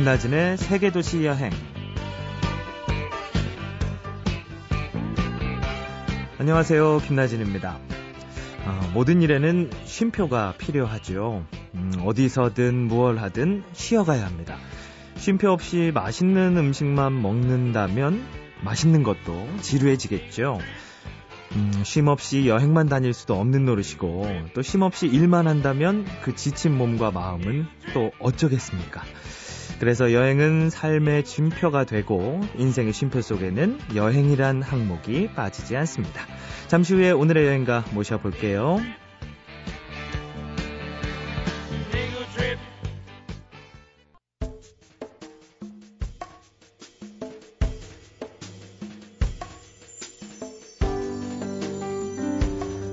김나진의 세계도시 여행. 안녕하세요. 김나진입니다. 어, 모든 일에는 쉼표가 필요하죠. 음, 어디서든 무얼 하든 쉬어가야 합니다. 쉼표 없이 맛있는 음식만 먹는다면 맛있는 것도 지루해지겠죠. 음, 쉼 없이 여행만 다닐 수도 없는 노릇이고 또 쉼 없이 일만 한다면 그 지친 몸과 마음은 또 어쩌겠습니까? 그래서 여행은 삶의 쉼표가 되고 인생의 쉼표 속에는 여행이란 항목이 빠지지 않습니다. 잠시 후에 오늘의 여행가 모셔볼게요.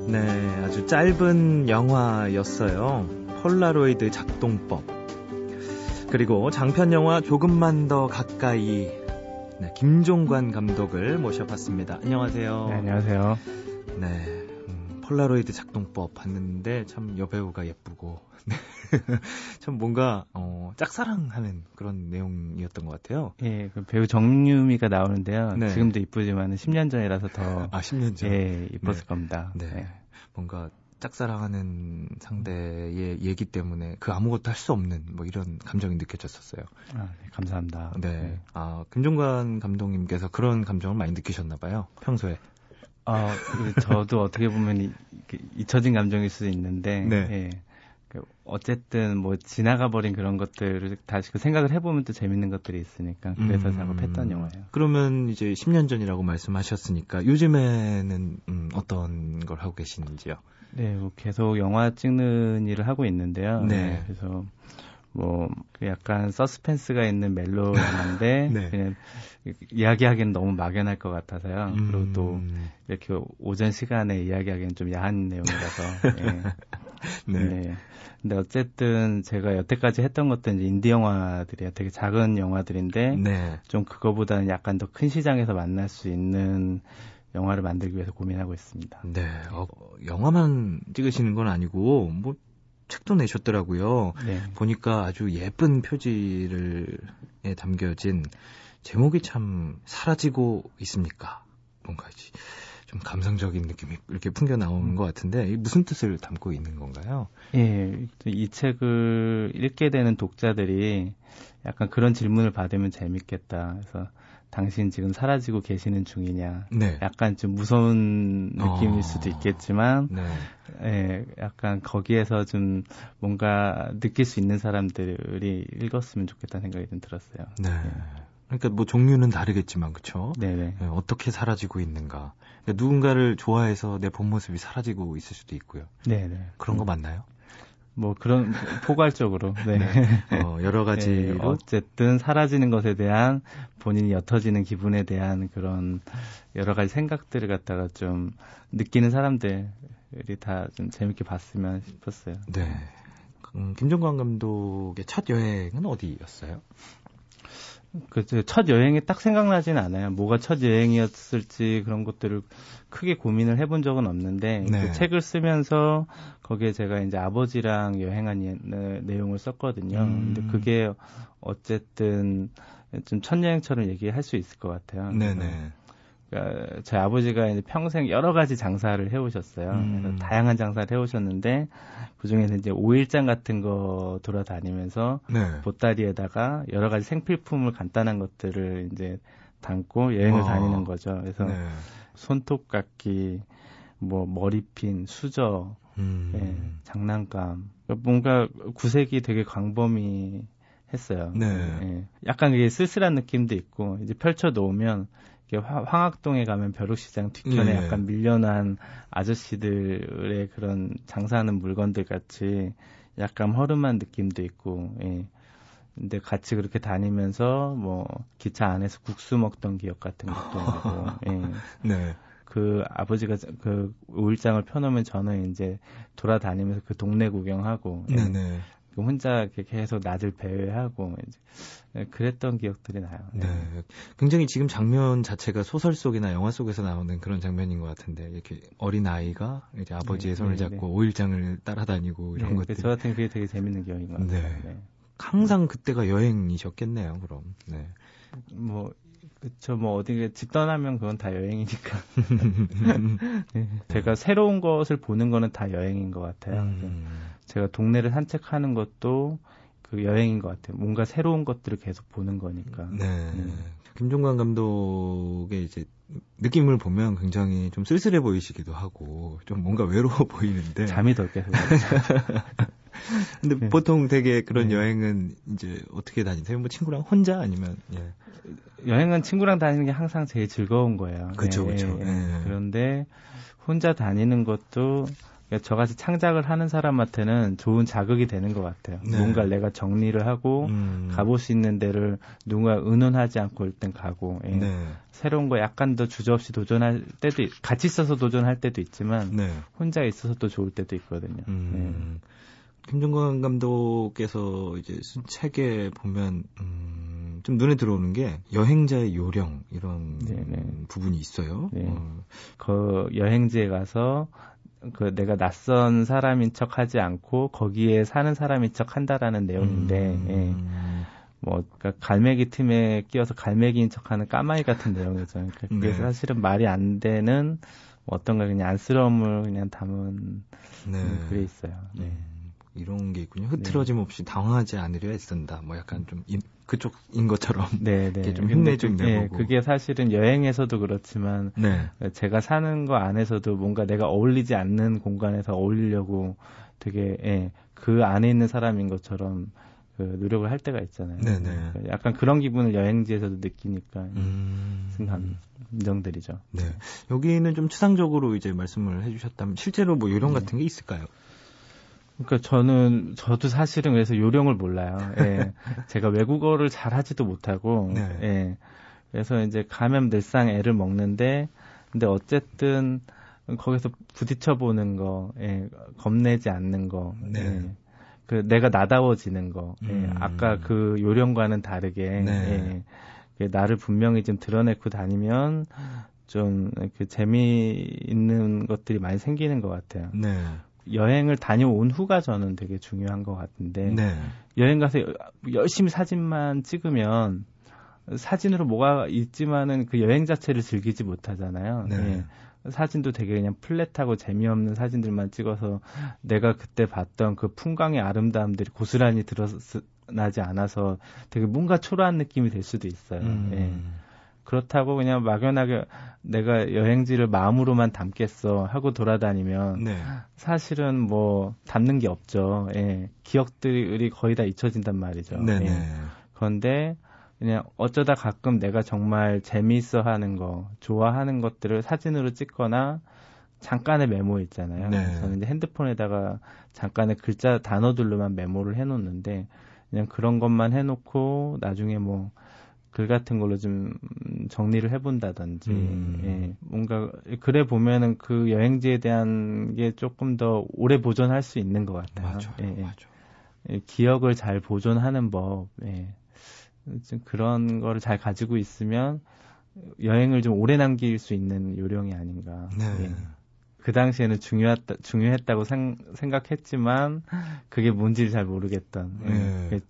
네, 아주 짧은 영화였어요. 폴라로이드 작동법. 그리고 장편 영화 조금만 더 가까이 네, 김종관 감독을 모셔봤습니다. 안녕하세요. 네, 안녕하세요. 네, 음, 폴라로이드 작동법 봤는데 참 여배우가 예쁘고 네. 참 뭔가 어, 짝사랑하는 그런 내용이었던 것 같아요. 예, 그 배우 정유미가 나오는데요. 네. 지금도 이쁘지만 10년 전이라서 더 아, 10년 전. 예, 이뻤을 네. 겁니다. 네. 네. 뭔가 짝사랑하는 상대의 얘기 때문에 그 아무것도 할 수 없는 뭐 이런 감정이 느껴졌었어요. 아, 네, 감사합니다. 네. 아, 김종관 감독님께서 그런 감정을 많이 느끼셨나 봐요. 평소에. 아, 그 저도 어떻게 보면 이, 그 잊혀진 감정일 수도 있는데, 네. 예. 그 어쨌든 뭐 지나가 버린 그런 것들을 다시 그 생각을 해보면 또 재밌는 것들이 있으니까 그래서 음. 작업했던 영화예요. 그러면 이제 10년 전이라고 말씀하셨으니까 요즘에는 음, 어떤 걸 하고 계시는지요? 네, 뭐 계속 영화 찍는 일을 하고 있는데요. 네. 그래서 뭐그 약간 서스펜스가 있는 멜로 영화인데 네. 그냥 이야기하기는 너무 막연할 것 같아서요. 음. 그리고 또 이렇게 오전 시간에 이야기하기는 좀 야한 내용이라서. 예. 네. 네. 근데 어쨌든 제가 여태까지 했던 것들은 인디 영화들이야 되게 작은 영화들인데 네. 좀 그거보다는 약간 더 큰 시장에서 만날 수 있는 영화를 만들기 위해서 고민하고 있습니다. 네. 어, 영화만 찍으시는 건 아니고 뭐 책도 내셨더라고요. 네. 보니까 아주 예쁜 표지를 에 담겨진 제목이 참 사라지고 있습니까? 뭔가 이제 좀 감성적인 느낌이 이렇게 풍겨 나오는 것 같은데 이게 무슨 뜻을 담고 있는 건가요? 예, 이 책을 읽게 되는 독자들이 약간 그런 질문을 받으면 재밌겠다. 그래서 당신 지금 사라지고 계시는 중이냐. 네. 약간 좀 무서운 느낌일 어. 수도 있겠지만, 네. 예, 약간 거기에서 좀 뭔가 느낄 수 있는 사람들이 읽었으면 좋겠다는 생각이 좀 들었어요. 네. 그러니까 뭐 종류는 다르겠지만 그렇죠. 네네. 네, 어떻게 사라지고 있는가. 그러니까 누군가를 좋아해서 내 본 모습이 사라지고 있을 수도 있고요. 네네. 그런 거 맞나요? 뭐 그런 포괄적으로. 네. 어, 여러 네, 가지로 어쨌든 사라지는 것에 대한 본인이 옅어지는 기분에 대한 그런 여러 가지 생각들을 갖다가 좀 느끼는 사람들이 다 좀 재밌게 봤으면 싶었어요. 네. 음, 김종관 감독의 첫 여행은 어디였어요? 그첫 여행이 딱 생각나진 않아요. 뭐가 첫 여행이었을지 그런 것들을 크게 고민을 해본 적은 없는데 네. 그 책을 쓰면서 거기에 제가 이제 아버지랑 여행한 예- 네, 내용을 썼거든요. 음. 근데 그게 어쨌든 좀 첫 여행처럼 얘기할 수 있을 것 같아요. 네네. 그러니까 저희 아버지가 이제 평생 여러 가지 장사를 해오셨어요. 음. 그래서 다양한 장사를 해오셨는데 그 중에는 이제 오일장 같은 거 돌아다니면서 네. 보따리에다가 여러 가지 생필품을 간단한 것들을 이제 담고 여행을 와. 다니는 거죠. 그래서 네. 손톱깎이, 뭐 머리핀, 수저, 음. 예, 장난감. 그러니까 뭔가 구색이 되게 광범위 했어요. 네. 예, 약간 이게 쓸쓸한 느낌도 있고 이제 펼쳐 놓으면 황학동에 가면 벼룩시장 뒤편에 네. 약간 밀려난 아저씨들의 그런 장사하는 물건들 같이 약간 허름한 느낌도 있고, 예. 근데 같이 그렇게 다니면서 뭐 기차 안에서 국수 먹던 기억 같은 것도 나고, 예. 네. 그 아버지가 그 우일장을 펴놓으면 저는 이제 돌아다니면서 그 동네 구경하고, 예. 그 혼자 계속 낮을 배회하고 이제 예, 그랬던 기억들이 나요. 예. 네. 굉장히 지금 장면 자체가 소설 속이나 영화 속에서 나오는 그런 장면인 것 같은데, 이렇게 어린 아이가 이제 아버지의 네, 손을 네, 잡고 네. 오일장을 따라다니고 이런 네, 것들. 저 같은 게 그게 되게 재밌는 기억인 것 같아요. 네. 네. 항상 그때가 여행이셨겠네요. 그럼. 네. 뭐 그쵸 뭐 어디 집 떠나면 그건 다 여행이니까. 네. 제가 새로운 것을 보는 거는 다 여행인 것 같아요. 음. 제가 동네를 산책하는 것도 그 여행인 것 같아요. 뭔가 새로운 것들을 계속 보는 거니까. 네. 네. 김종관 감독의 이제 느낌을 보면 굉장히 좀 쓸쓸해 보이시기도 하고 좀 뭔가 외로워 보이는데 잠이 덜 깨서 근데 네. 보통 되게 그런 네. 여행은 이제 어떻게 다니세요? 뭐 친구랑 혼자 아니면 예. 여행은 친구랑 다니는 게 항상 제일 즐거운 거예요. 그렇죠, 그렇죠. 그런데 혼자 다니는 것도 그러니까 저같이 창작을 하는 사람한테는 좋은 자극이 되는 것 같아요. 네. 뭔가 내가 정리를 하고 음. 가볼 수 있는 데를 누가 의논하지 않고 일단 가고 예. 네. 새로운 거 약간 더 주저없이 도전할 때도 같이 있어서 도전할 때도 있지만 네. 혼자 있어서 또 좋을 때도 있거든요. 음. 예. 김정관 감독께서 이제 쓴 책에 보면 음, 좀 눈에 들어오는 게 여행자의 요령 이런 네네. 부분이 있어요. 네. 어. 그 여행지에 가서 그 내가 낯선 사람인 척 하지 않고 거기에 사는 사람인 척 한다라는 내용인데, 음. 예. 뭐, 그니까 갈매기 틈에 끼어서 갈매기인 척 하는 까마귀 같은 내용이죠. 그러니까 그게 네. 사실은 말이 안 되는 뭐 어떤가 그냥 안쓰러움을 그냥 담은 네. 글이 있어요. 네. 음, 이런 게 있군요. 흐트러짐 네. 없이 당황하지 않으려 애쓴다. 뭐 약간 좀 인, 그쪽인 것처럼 네, 네. 좀 힘내 좀 내보고. 네, 그게 사실은 여행에서도 그렇지만 네. 제가 사는 거 안에서도 뭔가 내가 어울리지 않는 공간에서 어울리려고 되게 예, 그 안에 있는 사람인 것처럼 그 노력을 할 때가 있잖아요. 네네. 네. 그러니까 약간 그런 기분을 여행지에서도 느끼니까 음... 감정들이죠. 네. 여기는 좀 추상적으로 이제 말씀을 해주셨다면 실제로 뭐 요령 네. 같은 게 있을까요? 그러니까 저는 저도 사실은 그래서 요령을 몰라요. 예. 제가 외국어를 잘 하지도 못하고 네. 예. 그래서 이제 가면 늘상 애를 먹는데 근데 어쨌든 거기서 부딪혀 보는 거, 예. 겁내지 않는 거. 네. 예. 그 내가 나다워지는 거. 예. 음. 예. 아까 그 요령과는 다르게 네. 예. 나를 분명히 좀 드러내고 다니면 좀그 재미있는 것들이 많이 생기는 것 같아요. 네. 여행을 다녀온 후가 저는 되게 중요한 것 같은데 네. 여행 가서 열심히 사진만 찍으면 사진으로 뭐가 있지만은 그 여행 자체를 즐기지 못하잖아요. 네. 네. 사진도 되게 그냥 플랫하고 재미없는 사진들만 찍어서 내가 그때 봤던 그 풍광의 아름다움들이 고스란히 드러나지 않아서 되게 뭔가 초라한 느낌이 될 수도 있어요. 음. 예. 그렇다고 그냥 막연하게 내가 여행지를 마음으로만 담겠어 하고 돌아다니면 네. 사실은 뭐 담는 게 없죠. 예. 기억들이 거의 다 잊혀진단 말이죠. 네네. 예. 그런데 그냥 어쩌다 가끔 내가 정말 재미있어 하는 거, 좋아하는 것들을 사진으로 찍거나 잠깐의 메모 있잖아요. 네. 저는 이제 핸드폰에다가 잠깐의 글자 단어들로만 메모를 해놓는데 그냥 그런 것만 해놓고 나중에 뭐 글 같은 걸로 좀 정리를 해본다든지 음. 예, 뭔가 그래 보면은 그 여행지에 대한 게 조금 더 오래 보존할 수 있는 것 같아요. 맞아요, 예, 예. 맞아. 예, 기억을 잘 보존하는 법, 예. 좀 그런 거를 잘 가지고 있으면 여행을 좀 오래 남길 수 있는 요령이 아닌가. 네. 예. 그 당시에는 중요했다, 중요했다고 생, 각했지만 그게 뭔지를 잘 모르겠던. 예.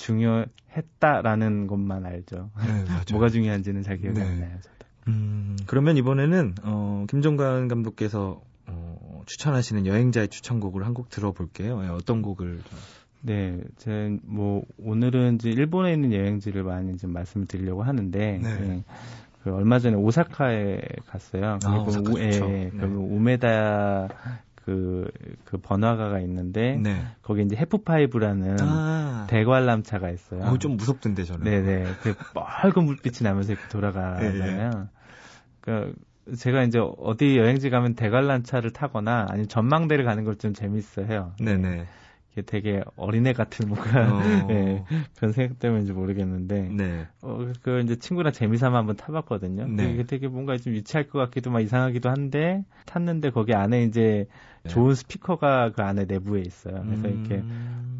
네. 중요했다라는 것만 알죠. 네, 뭐가 중요한지는 잘 기억이 네. 안 나요. 저도. 음, 그러면 이번에는 어, 김종관 감독께서 어, 추천하시는 여행자의 추천곡을 한 곡 들어볼게요. 네, 어떤 곡을? 네, 제 뭐 오늘은 이제 일본에 있는 여행지를 많이 좀 말씀을 드리려고 하는데 네. 예, 그 얼마 전에 오사카에 갔어요. 아, 오사카 우, 예, 네. 그 우메다 그, 그 번화가가 있는데, 네. 거기 이제 해프파이브라는 아. 대관람차가 있어요. 어, 좀 무섭던데, 저는. 네네. 그 빨간 불빛이 나면서 이렇게 돌아가잖아요. 네. 그 제가 이제 어디 여행지 가면 대관람차를 타거나 아니면 전망대를 가는 걸 좀 재밌어 해요. 네네. 되게 어린애 같은 뭔가 어. 네, 그런 생각 때문인지 모르겠는데 네. 어, 그 이제 친구랑 재미삼아 한번 타봤거든요. 네. 이게 되게 뭔가 좀 유치할 것 같기도 막 이상하기도 한데 탔는데 거기 안에 이제 네. 좋은 스피커가 그 안에 내부에 있어요. 그래서 음... 이렇게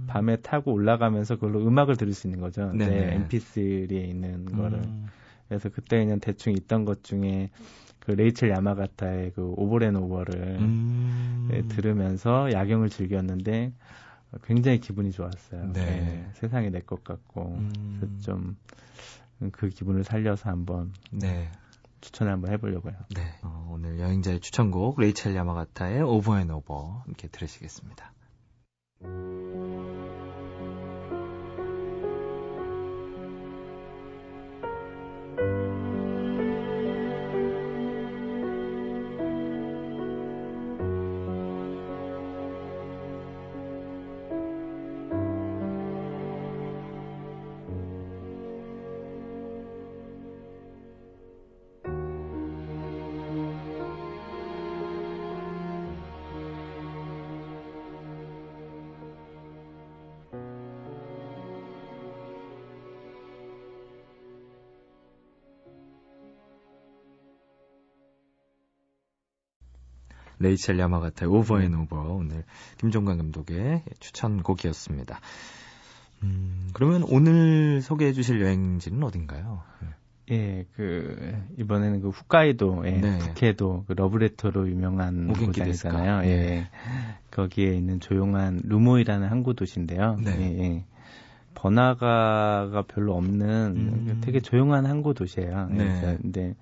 밤에 타고 올라가면서 그걸로 음악을 들을 수 있는 거죠. 네, 네 MP3에 있는 거를. 음... 그래서 그때 그냥 대충 있던 것 중에 그 레이첼 야마가타의 그 오버랜 오버를 음... 네, 들으면서 야경을 즐겼는데 굉장히 기분이 좋았어요. 네. 예, 세상이 내 것 같고 음. 좀 그 기분을 살려서 한번 네. 추천을 한번 해보려고요. 네. 어, 오늘 여행자의 추천곡 레이첼 야마가타의 Over and Over 함께 들으시겠습니다. 레이첼 야마가타의 Over and Over 오늘 김종관 감독의 추천곡이었습니다. 음, 그러면 오늘 소개해 주실 여행지는 어딘가요? 예, 그 이번에는 그 홋카이도, 예, 네. 북해도 그 러브레터로 유명한 곳이잖아요. 예, 네. 거기에 있는 조용한 루모이라는 항구 도시인데요. 네. 예, 예. 번화가가 별로 없는 음. 되게 조용한 항구 도시예요. 예, 네. 그래서 근데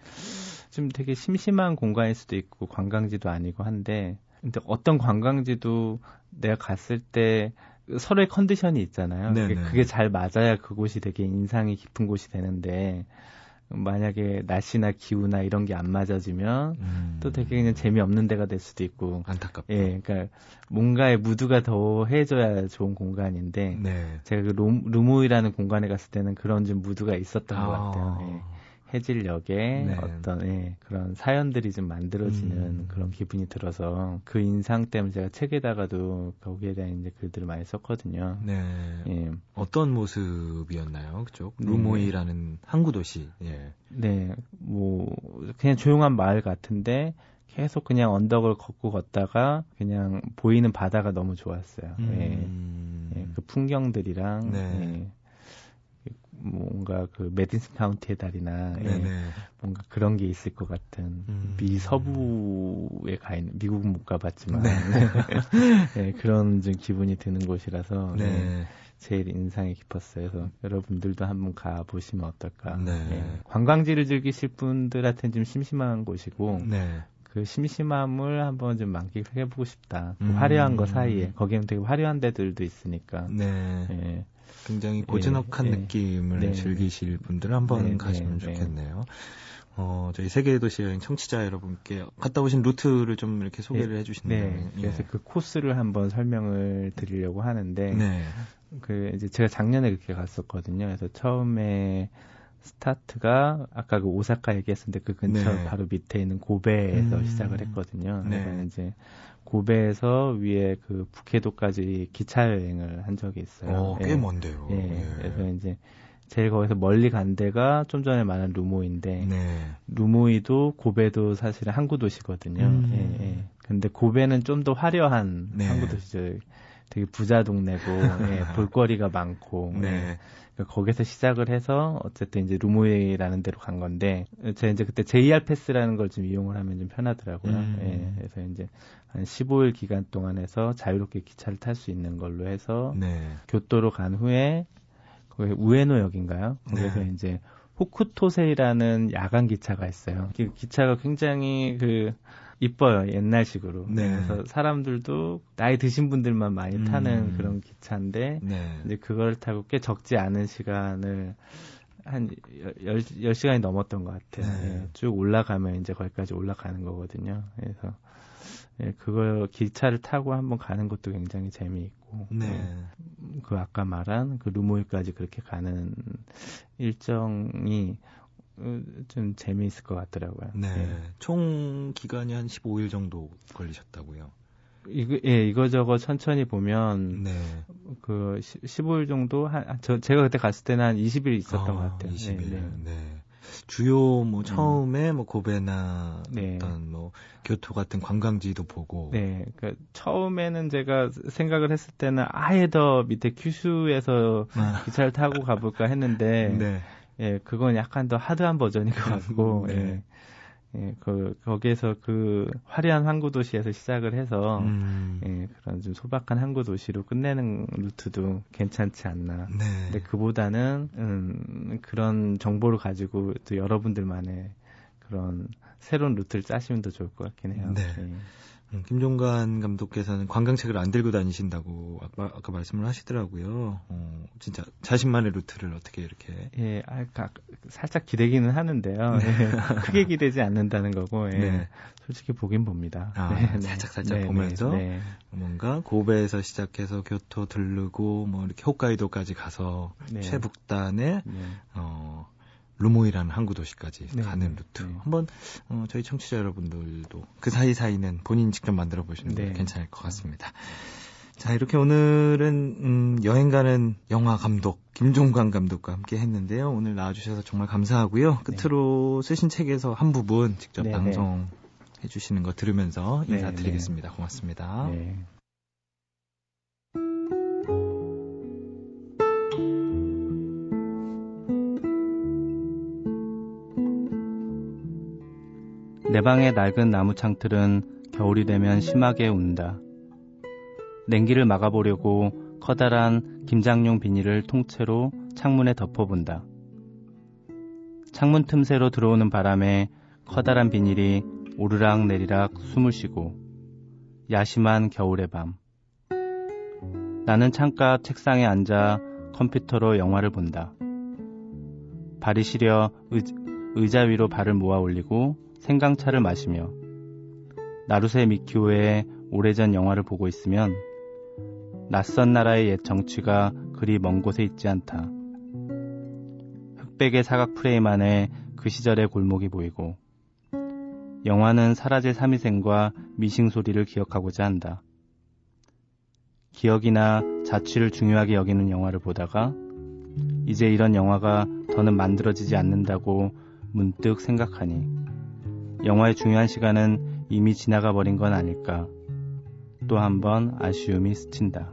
좀 되게 심심한 공간일 수도 있고 관광지도 아니고 한데 근데 어떤 관광지도 내가 갔을 때 서로의 컨디션이 있잖아요. 그게, 그게 잘 맞아야 그곳이 되게 인상이 깊은 곳이 되는데 만약에 날씨나 기후나 이런 게 안 맞아지면 음, 또 되게 그냥 재미없는 데가 될 수도 있고 안타깝다. 예, 그러니까 뭔가의 무드가 더 해줘야 좋은 공간인데 네. 제가 그 루, 루모이라는 공간에 갔을 때는 그런 좀 무드가 있었던 것 같아요. 아. 예. 해질녘에 네. 어떤 예, 그런 사연들이 좀 만들어지는 음. 그런 기분이 들어서 그 인상 때문에 제가 책에다가도 거기에 대한 이제 글들을 많이 썼거든요. 네. 예. 어떤 모습이었나요? 그쪽 네. 루모이라는 항구 도시. 예. 네, 뭐 그냥 조용한 마을 같은데 계속 그냥 언덕을 걷고 걷다가 그냥 보이는 바다가 너무 좋았어요. 음. 예, 예, 그 풍경들이랑 네. 예, 뭔가 그 메디슨 카운티의 달이나 예. 뭔가 그런 게 있을 것 같은 음. 미 서부에 가 있는 미국은 못 가봤지만 네. 예, 그런 좀 기분이 드는 곳이라서 예, 네. 제일 인상이 깊었어요. 그래서 여러분들도 한번 가 보시면 어떨까. 네. 예, 관광지를 즐기실 분들한테는 좀 심심한 곳이고 네. 그 심심함을 한번 좀 만끽해보고 싶다. 그 음. 화려한 거 사이에 거기는 되게 화려한 데들도 있으니까. 네. 예, 굉장히 고즈넉한 예, 예. 느낌을 네. 즐기실 분들은 한번 네, 가시면 네, 네. 좋겠네요. 어, 저희 세계 도시 여행 청취자 여러분께 갔다 오신 루트를 좀 이렇게 소개를 네, 해주신다면. 그래서 그 코스를 한번 설명을 드리려고 하는데 네. 그 이제 제가 작년에 그렇게 갔었거든요. 그래서 처음에 스타트가 아까 그 오사카 얘기했었는데 그 근처 네. 바로 밑에 있는 고베에서 음. 시작을 했거든요. 네. 그래서 이제 고베에서 위에 그 북해도까지 기차 여행을 한 적이 있어요. 어, 꽤 예. 먼데요. 예. 예. 그래서 이제 제일 거기서 멀리 간 데가 좀 전에 말한 루모인데 네. 루모이도 고베도 사실은 항구 도시거든요. 음. 예, 예. 근데 고베는 좀 더 화려한 네. 항구 도시죠. 되게 부자 동네고 예, 볼거리가 많고 예. 네. 그러니까 거기서 시작을 해서 어쨌든 이제 루모이라는 데로 간 건데 제가 이제 그때 JR 패스라는 걸 좀 이용을 하면 좀 편하더라고요. 음. 예, 그래서 이제 한 15일 기간 동안에서 자유롭게 기차를 탈 수 있는 걸로 해서 네. 교토로 간 후에 거기 우에노역인가요? 거기서 네. 이제 호쿠토세이라는 야간 기차가 있어요. 그 기차가 굉장히 그 이뻐요 옛날식으로. 네. 그래서 사람들도 나이 드신 분들만 많이 음. 타는 그런 기차인데 네. 이제 그걸 타고 꽤 적지 않은 시간을 한 10, 10시간이 넘었던 것 같아요. 네. 예, 쭉 올라가면 이제 거기까지 올라가는 거거든요. 그래서 예, 그걸 기차를 타고 한번 가는 것도 굉장히 재미있고 네. 예, 그 아까 말한 그 루모이까지 그렇게 가는 일정이 어, 좀 재미있을 것 같더라고요. 네. 예. 총 기간이 한 15일 정도 걸리셨다고요. 이거, 예, 이거저거 천천히 보면 네. 그 15일 정도 한 저 제가 그때 갔을 때는 한 20일 있었던 것 같아요. 20일. 네, 네, 네. 주요 뭐 처음에 뭐 고베나 네. 어떤 뭐 교토 같은 관광지도 보고 네, 그러니까 처음에는 제가 생각을 했을 때는 아예 더 밑에 큐슈에서 아, 기차를 타고 가볼까 했는데, 네. 예, 그건 약간 더 hard한 버전인 것 같고, 네. 예, 예, 그, 거기에서 그 화려한 항구 도시에서 시작을 해서, 음. 예, 그런 좀 소박한 항구 도시로 끝내는 루트도 괜찮지 않나. 네. 근데 그보다는, 음, 그런 정보를 가지고 또 여러분들만의 그런 새로운 루트를 짜시면 더 좋을 것 같긴 해요. 네. 예. 음, 김종관 감독께서는 관광책을 안 들고 다니신다고 아까, 아까 말씀을 하시더라고요. 어, 진짜 자신만의 루트를 어떻게 이렇게. 예, 아, 가, 살짝 기대기는 하는데요. 네. 예, 크게 기대지 않는다는 거고, 예, 네. 솔직히 보긴 봅니다. 아, 네, 살짝 살짝 네, 보면서 네, 뭔가 고베에서 시작해서 교토 들르고 뭐 이렇게 홋카이도까지 가서 네. 최북단의 네. 어, 루모이라는 항구 도시까지 네, 가는 네, 루트. 네. 한번 어, 저희 청취자 여러분들도 그 사이 사이는 본인 직접 만들어 보시는 게 네. 괜찮을 것 같습니다. 자 이렇게 오늘은 음, 여행 가는 영화 감독 김종관 감독과 함께 했는데요. 오늘 나와주셔서 정말 감사하고요. 끝으로 쓰신 책에서 한 부분 직접 네, 방송 해 주시는 거 들으면서 네, 인사드리겠습니다. 고맙습니다. 내 방의 낡은 나무 창틀은 겨울이 되면 심하게 운다. 냉기를 막아보려고 커다란 김장용 비닐을 통째로 창문에 덮어본다. 창문 틈새로 들어오는 바람에 커다란 비닐이 오르락 내리락 숨을 쉬고 야심한 겨울의 밤. 나는 창가 책상에 앉아 컴퓨터로 영화를 본다. 발이 시려 의, 의자 위로 발을 모아 올리고 생강차를 마시며 나루세 미키오의 오래전 영화를 보고 있으면 낯선 나라의 옛 정취가 그리 먼 곳에 있지 않다. 흑백의 사각 프레임 안에 그 시절의 골목이 보이고 영화는 사라질 삼위생과 미싱 소리를 기억하고자 한다. 기억이나 자취를 중요하게 여기는 영화를 보다가 이제 이런 영화가 더는 만들어지지 않는다고 문득 생각하니 영화의 중요한 시간은 이미 지나가 버린 건 아닐까. 또 한 번 아쉬움이 스친다.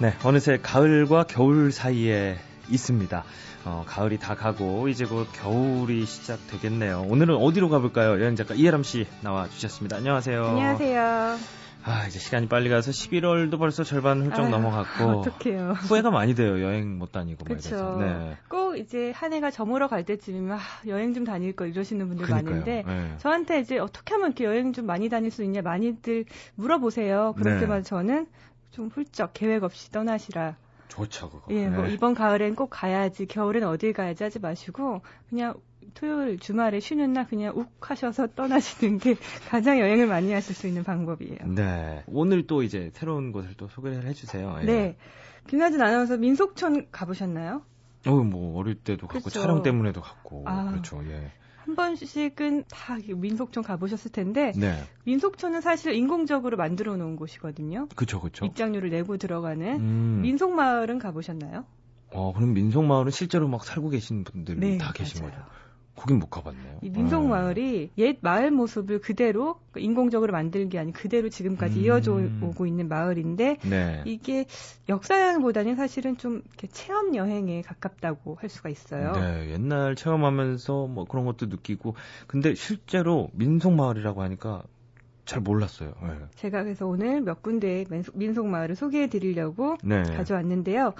네, 어느새 가을과 겨울 사이에 있습니다. 어, 가을이 다 가고 이제 곧 겨울이 시작되겠네요. 오늘은 어디로 가볼까요? 여행 작가 이혜람 씨 나와 주셨습니다. 안녕하세요. 안녕하세요. 아, 이제 시간이 빨리 가서 11월도 벌써 절반 훌쩍 아유, 넘어갔고 어떡해요. 후회가 많이 돼요. 여행 못 다니고. 이래서. 네. 꼭 이제 한 해가 저물어 갈 때쯤이면 아, 여행 좀 다닐 걸 이러시는 분들 그러니까요. 많은데 네. 저한테 이제 어떻게 하면 이렇게 여행 좀 많이 다닐 수 있냐 많이들 물어보세요. 그럴 네. 때마다 저는 좀 훌쩍 계획 없이 떠나시라. 좋죠, 그거. 예, 뭐 네. 이번 가을엔 꼭 가야지, 겨울엔 어딜 가야지 하지 마시고 그냥 토요일 주말에 쉬는 날 그냥 욱 하셔서 떠나시는 게 가장 여행을 많이 하실 수 있는 방법이에요. 네. 오늘 또 이제 새로운 곳을 또 소개를 해주세요. 예. 네. 김나진 아나운서 민속촌 가보셨나요? 어, 뭐 어릴 때도 갔고 그쵸. 촬영 때문에도 갔고 아. 그렇죠. 예. 한 번씩은 다 민속촌 가보셨을 텐데 네. 민속촌은 사실 인공적으로 만들어 놓은 곳이거든요. 그쵸, 그쵸. 입장료를 내고 들어가는 음. 민속마을은 가보셨나요? 어, 그럼 민속마을은 실제로 막 살고 계신 분들이 네, 다 계신 맞아요. 거죠? 거긴 못 가봤네요. 이 민속 마을이 옛 마을 모습을 그대로 인공적으로 게 아닌 그대로 지금까지 음. 이어져 오고 있는 마을인데 어. 네. 이게 역사 여행보다는 사실은 좀 체험 여행에 가깝다고 할 수가 있어요. 네, 옛날 체험하면서 뭐 그런 것도 느끼고, 근데 실제로 민속 마을이라고 하니까 잘 몰랐어요. 네. 제가 그래서 오늘 몇 군데 민속, 민속마을을 소개해 드리려고 네. 가져왔는데요.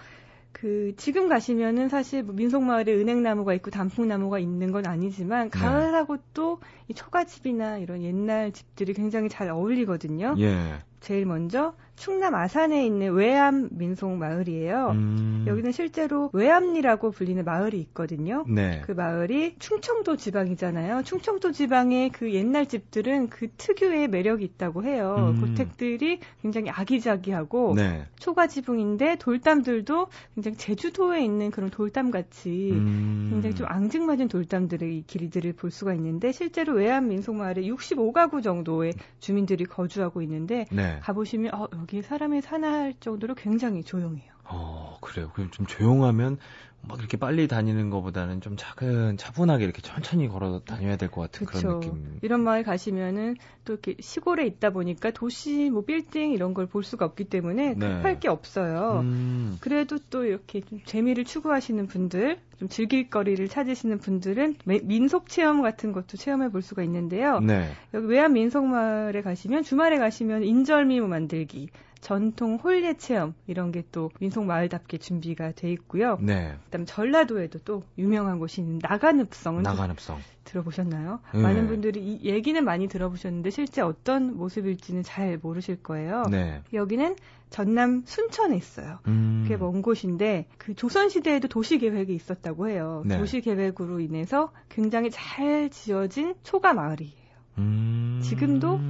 그 지금 가시면은 사실 뭐 민속마을에 은행나무가 있고 단풍나무가 있는 건 아니지만 네. 가을하고 또이 초가집이나 이런 옛날 집들이 굉장히 잘 어울리거든요. 예. 제일 먼저 충남 아산에 있는 외암 민속 마을이에요. 음. 여기는 실제로 외암리라고 불리는 마을이 있거든요. 네. 그 마을이 충청도 지방이잖아요. 충청도 지방의 그 옛날 집들은 그 특유의 매력이 있다고 해요. 음. 고택들이 굉장히 아기자기하고 네. 초가 지붕인데 돌담들도 굉장히 제주도에 있는 그런 돌담 같이 음. 굉장히 좀 앙증맞은 돌담들의 길이들을 볼 수가 있는데 실제로 외암 민속 마을에 65가구 정도의 주민들이 거주하고 있는데 네. 가보시면 어, 여기 사람이 사나 할 정도로 굉장히 조용해요. 어, 그래요. 그럼 좀 조용하면 막 이렇게 빨리 다니는 것보다는 좀 차근 차분하게 이렇게 천천히 걸어 다녀야 될 것 같은 그런 그렇죠. 느낌. 이런 마을 가시면은 또 이렇게 시골에 있다 보니까 도시 뭐 빌딩 이런 걸 볼 수가 없기 때문에 네. 급할 게 없어요. 음. 그래도 또 이렇게 좀 재미를 추구하시는 분들, 좀 즐길 거리를 찾으시는 분들은 매- 민속 체험 같은 것도 체험해 볼 수가 있는데요. 네. 여기 외암 민속 마을에 가시면 주말에 가시면 인절미 만들기, 전통 홀례 체험 이런 게 또 민속 마을답게 준비가 돼 있고요. 네. 그다음 전라도에도 또 유명한 곳이 있는 나간읍성은 나간읍성. 들어보셨나요? 네. 많은 분들이 이 얘기는 많이 들어보셨는데 실제 어떤 모습일지는 잘 모르실 거예요. 네. 여기는 전남 순천에 있어요. 음. 꽤먼 곳인데 그 조선 시대에도 도시 계획이 있었다고 해요. 네. 도시 계획으로 인해서 굉장히 잘 지어진 초가 마을이에요. 음. 지금도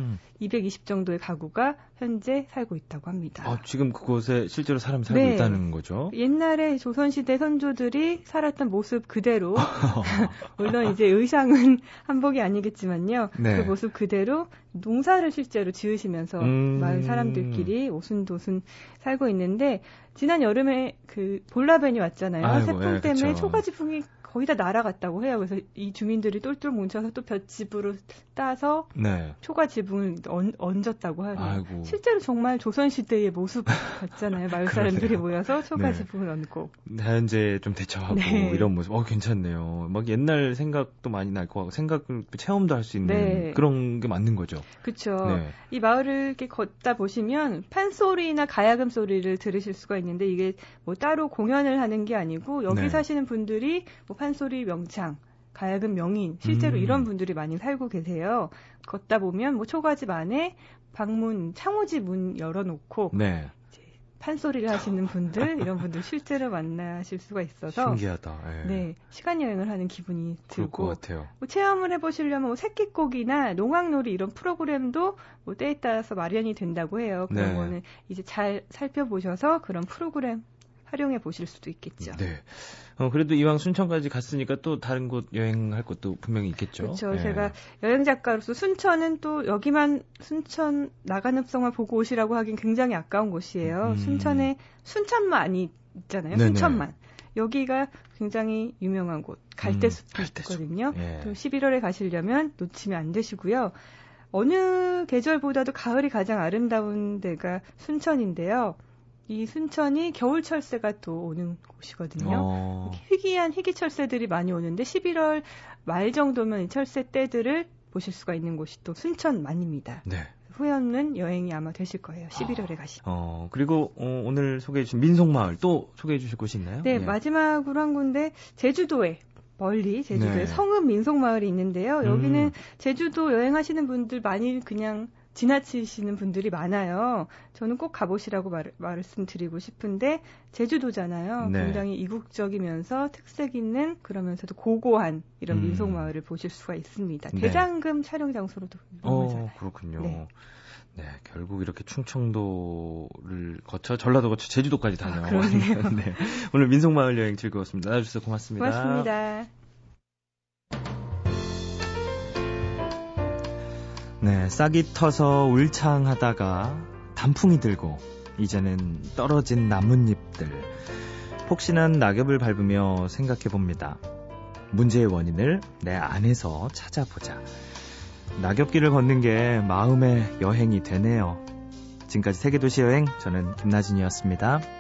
220 정도의 가구가 현재 살고 있다고 합니다. 아, 지금 그곳에 실제로 사람이 살고 네. 있다는 거죠? 옛날에 조선시대 선조들이 살았던 모습 그대로, 물론 이제 의상은 한복이 아니겠지만요. 네. 그 모습 그대로 농사를 실제로 지으시면서 음. 마을 사람들끼리 오순도순 살고 있는데, 지난 여름에 그 볼라벤이 왔잖아요. 아이고, 태풍 예, 때문에 그쵸. 초가지붕이 거의 다 날아갔다고 해요. 그래서 이 주민들이 똘똘 뭉쳐서 또 볏짚으로 따서 네. 초가 지붕을 얹, 얹었다고 하네요. 아이고. 실제로 정말 조선시대의 모습 같잖아요. 마을 사람들이. 모여서 초가 네. 지붕을 얹고. 자연재해 좀 대처하고 네. 이런 모습. 어, 괜찮네요. 막 옛날 생각도 많이 날 것 같고 생각을 체험도 할 수 있는 네. 그런 게 맞는 거죠. 그렇죠. 네. 이 마을을 이렇게 걷다 보시면 판소리나 가야금 소리를 들으실 수가 있는데 이게 뭐 따로 공연을 하는 게 아니고 여기 네. 사시는 분들이 뭐 판소리 명창, 가야금 명인 실제로 음. 이런 분들이 많이 살고 계세요. 걷다 보면 뭐 초가집 안에 방문 창호지 문 열어놓고 네. 판소리를 하시는 분들 이런 분들 실제로 만나실 수가 있어서 신기하다. 예. 네 시간 여행을 하는 기분이 그럴 것 들고 같아요. 뭐 체험을 해보시려면 뭐 새끼꼬기나 농악놀이 이런 프로그램도 뭐 때에 따라서 마련이 된다고 해요. 그런 네. 거는 이제 잘 살펴보셔서 그런 프로그램 활용해 보실 수도 있겠죠. 네. 어, 그래도 이왕 순천까지 갔으니까 또 다른 곳 여행할 것도 분명히 있겠죠. 그렇죠. 예. 제가 여행 작가로서 순천은 또 여기만 순천 나간읍성을 보고 오시라고 하긴 굉장히 아까운 곳이에요. 음. 순천에 순천만이 있잖아요. 네네. 순천만. 여기가 굉장히 유명한 곳. 갈대숲이 음. 있거든요. 예. 또 11월에 가시려면 놓치면 안 되시고요. 어느 계절보다도 가을이 가장 아름다운 데가 순천인데요. 이 순천이 겨울철새가 또 오는 곳이거든요. 어, 희귀한 희귀 철새들이 많이 오는데 11월 말 정도면 이 철새 떼들을 보실 수가 있는 곳이 또 순천만입니다. 네. 후회 없는 여행이 아마 되실 거예요. 11월에 가시. 어, 그리고 어, 오늘 소개해 주신 민속마을 또 소개해 주실 곳이 있나요? 네, 예. 마지막으로 한 군데 제주도에 멀리 제주도에 네. 성읍 민속마을이 있는데요. 여기는 음. 제주도 여행하시는 분들 많이 그냥 지나치시는 분들이 많아요. 저는 꼭 가보시라고 말, 말씀드리고 싶은데 제주도잖아요. 네. 굉장히 이국적이면서 특색 있는 그러면서도 고고한 이런 음. 민속 마을을 보실 수가 있습니다. 네. 대장금 촬영 장소로도 유명하잖아요. 어, 그렇군요. 네. 네. 결국 이렇게 충청도를 거쳐 전라도 거쳐 제주도까지 다녀. 아. 네. 오늘 민속마을 여행 즐거웠습니다. 나와주셔서 고맙습니다. 고맙습니다. 네, 싹이 터서 울창하다가 단풍이 들고 이제는 떨어진 나뭇잎들 폭신한 낙엽을 밟으며 생각해 봅니다. 문제의 원인을 내 안에서 찾아보자. 낙엽길을 걷는 게 마음의 여행이 되네요. 지금까지 세계도시 여행 저는 김나진이었습니다.